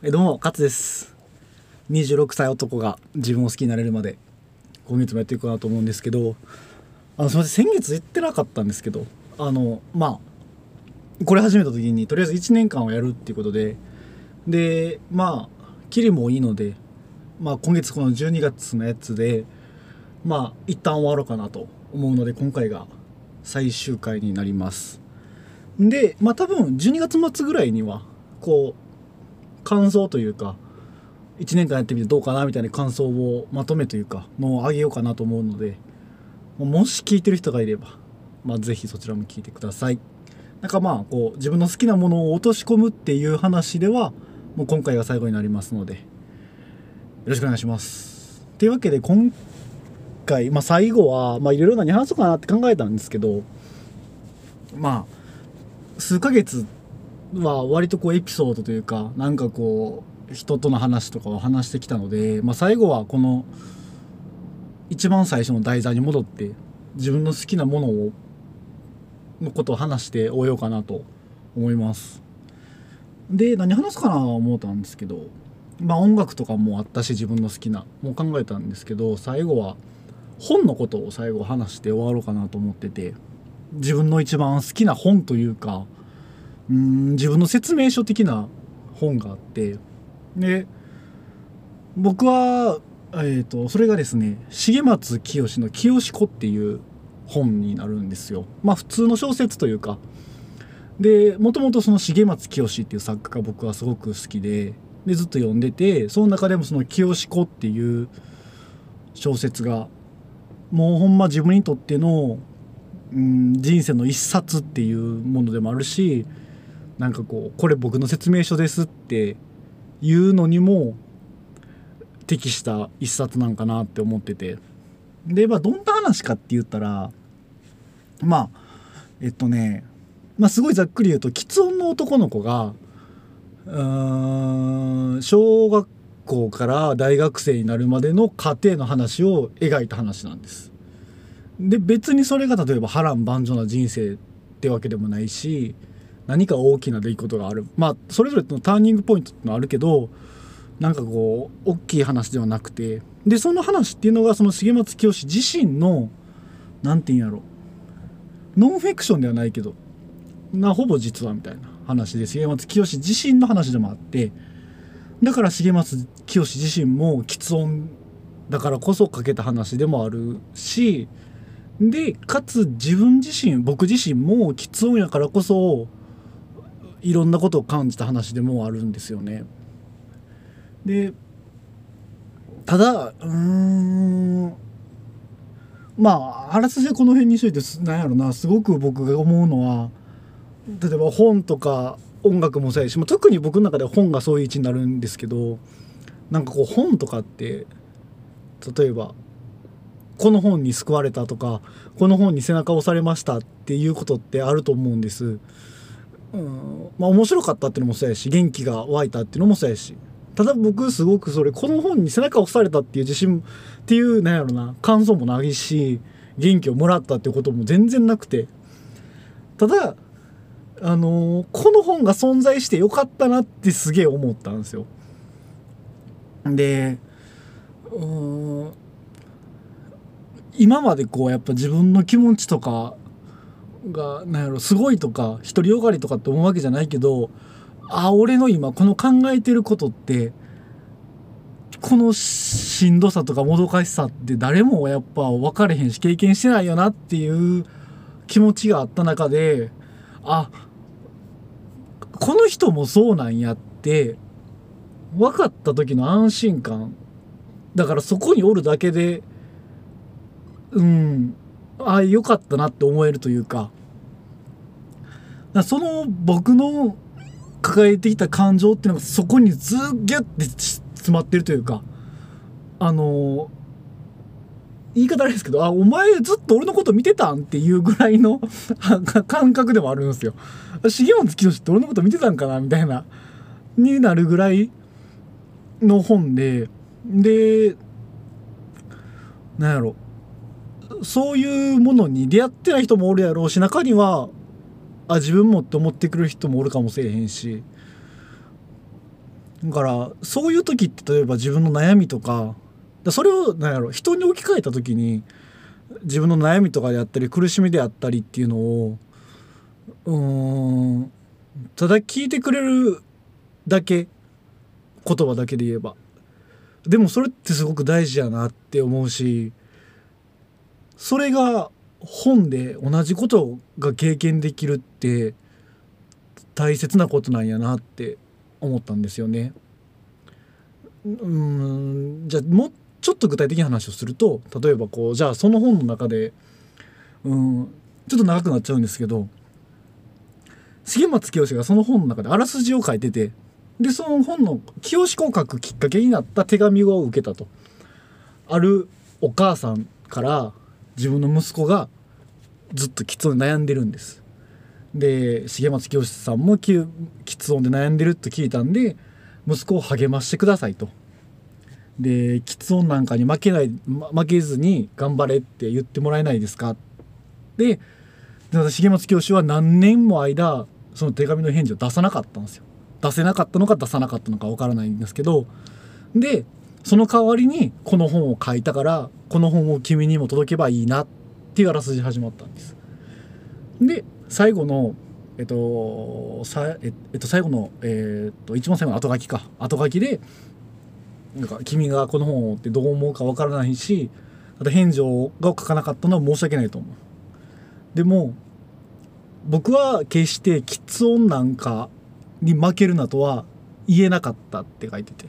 えどうも勝です。26歳男が自分を好きになれるまで今月もやっていこうかなと思うんですけどあのすみません先月言ってなかったんですけどあのまあこれ始めた時にとりあえず1年間をやるっていうことででまあキリもいいので、まあ、今月この12月のやつでまあ一旦終わろうかなと思うので今回が最終回になります。でまあ多分12月末ぐらいにはこう感想というか1年間やってみてどうかなみたいな感想をまとめというかのをあげようかなと思うのでもし聞いてる人がいれば、まあ、ぜひそちらも聞いてください。なんかまあこう自分の好きなものを落とし込むっていう話ではもう今回が最後になりますのでよろしくお願いします。というわけで今回、まあ、最後はまあいろいろ何話そうかなって考えたんですけどまあ数ヶ月は割とこうエピソードというかなんかこう人との話とかを話してきたので、まあ、最後はこの一番最初の題材に戻って自分の好きなものをのことを話して終えようかなと思います。で何話すかなと思ったんですけどまあ音楽とかもあったし自分の好きなもう考えたんですけど最後は本のことを最後話して終わろうかなと思ってて自分の一番好きな本というかうん自分の説明書的な本があってで僕は、えーと、それがですね重松清の「清子」っていう本になるんですよ。まあ普通の小説というかでもともとその重松清っていう作家が僕はすごく好きででずっと読んでてその中でもその「清子」っていう小説がもうほんま自分にとっての、うん、人生の一冊っていうものでもあるしなんかこうこれ僕の説明書ですっていうのにも適した一冊なんかなって思っててでまあどんな話かって言ったらまあえっとねまあすごいざっくり言うと吃音の男の子がうーん小学校から大学生になるまでの家庭の話を描いた話なんです。で別にそれが例えば波乱万丈な人生ってわけでもないし何か大きな出来事がある。まあそれぞれのターニングポイントってのはあるけどなんかこう大きい話ではなくて。でその話っていうのがその重松清自身の何て言うんやろ。ノンフィクションではないけどなほぼ実話みたいな話で重松清自身の話でもあって。だから重松清自身も喫音だからこそ書けた話でもあるしでかつ自分自身僕自身も喫音やからこそいろんなことを感じた話でもあるんですよね。でただうんまああらすじはこの辺にしといてなんやろなすごく僕が思うのは例えば本とか音楽もそうやし、特に僕の中で本がそういう位置になるんですけどなんかこう本とかって例えばこの本に救われたとかこの本に背中を押されましたっていうことってあると思うんです。うん。まあ面白かったっていうのもそうやし元気が湧いたっていうのもそうやし。ただ僕すごくそれこの本に背中を押されたっていう自信っていうなんやろな感想もないし元気をもらったっていうことも全然なくて。ただあのー、この本が存在してよかったなってすげえ思ったんですよ。でうん今までこうやっぱ自分の気持ちとかがなんやろすごいとか独りよがりとかって思うわけじゃないけどあ俺の今この考えてることってこのしんどさとかもどかしさって誰もやっぱ分かれへんし経験してないよなっていう気持ちがあった中であこの人もそうなんやって分かった時の安心感。だからそこにおるだけでうんああよかったなって思えるというかその僕の抱えてきた感情っていうのがそこにずっギュッて詰まってるというかあの言い方あれですけどあお前ずっと俺のこと見てたんっていうぐらいの 感覚でもあるんですよ。重松清って俺のこと見てたんかなみたいなになるぐらいの本ででなんやろそういうものに出会ってない人もおるやろうし中にはあ自分もって思ってくる人もおるかもしれへんし。だからそういう時って例えば自分の悩みとかそれを何やろ人に置き換えた時に自分の悩みとかであったり苦しみであったりっていうのをうんただ聞いてくれるだけ言葉だけで言えば。でもそれってすごく大事やなって思うしそれが本で同じことが経験できるって大切なことなんやなって思ったんですよね。うんじゃあもうちょっと具体的な話をすると例えばこうじゃあその本の中でうんちょっと長くなっちゃうんですけど重松清がその本の中であらすじを書いててでその本の清志を書くきっかけになった手紙を受けたと。あるお母さんから自分の息子がずっと喫音で悩んでるんです。で重松清さんも喫音で悩んでると聞いたんで息子を励ましてくださいと。で喫音なんかに負けない負けずに頑張れって言ってもらえないですかで重松清は何年も間その手紙の返事を出さなかったんですよ。出せなかったのか出さなかったのかわからないんですけどでその代わりにこの本を書いたからこの本を君にも届けばいいなっていうあらすじ始まったんです。で最後のえっとさえっと最後のえ、っと一番最後の後書きか後書きでなんか君がこの本をってどう思うかわからないしあと返事が書かなかったのは申し訳ないと思う。でも僕は決して喫音なんかに負けるなとは言えなかったって書いてて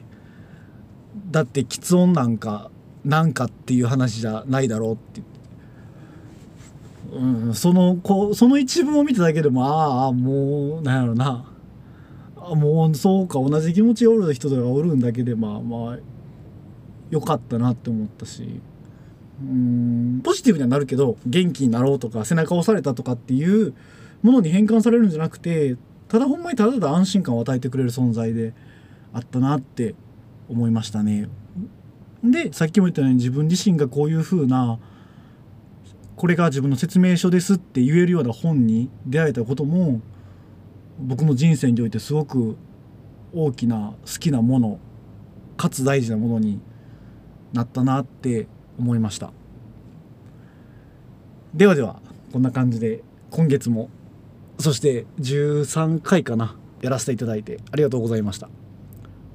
だって喫音なんかなんかっていう話じゃないだろうって。うん、そのこうその一文を見ただけでもああもうなんやろな。あもうそうか同じ気持ちがおる人がおるんだけでまあまあよかったなって思ったし。うんポジティブにはなるけど元気になろうとか背中押されたとかっていうものに変換されるんじゃなくてただほんまにただただ安心感を与えてくれる存在であったなって思いましたね。でさっきも言ったように自分自身がこういう風なこれが自分の説明書ですって言えるような本に出会えたことも僕の人生においてすごく大きな好きなものかつ大事なものになったなって思いました。ではではこんな感じで今月もそして13回かなやらせていただいてありがとうございました。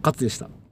勝でした。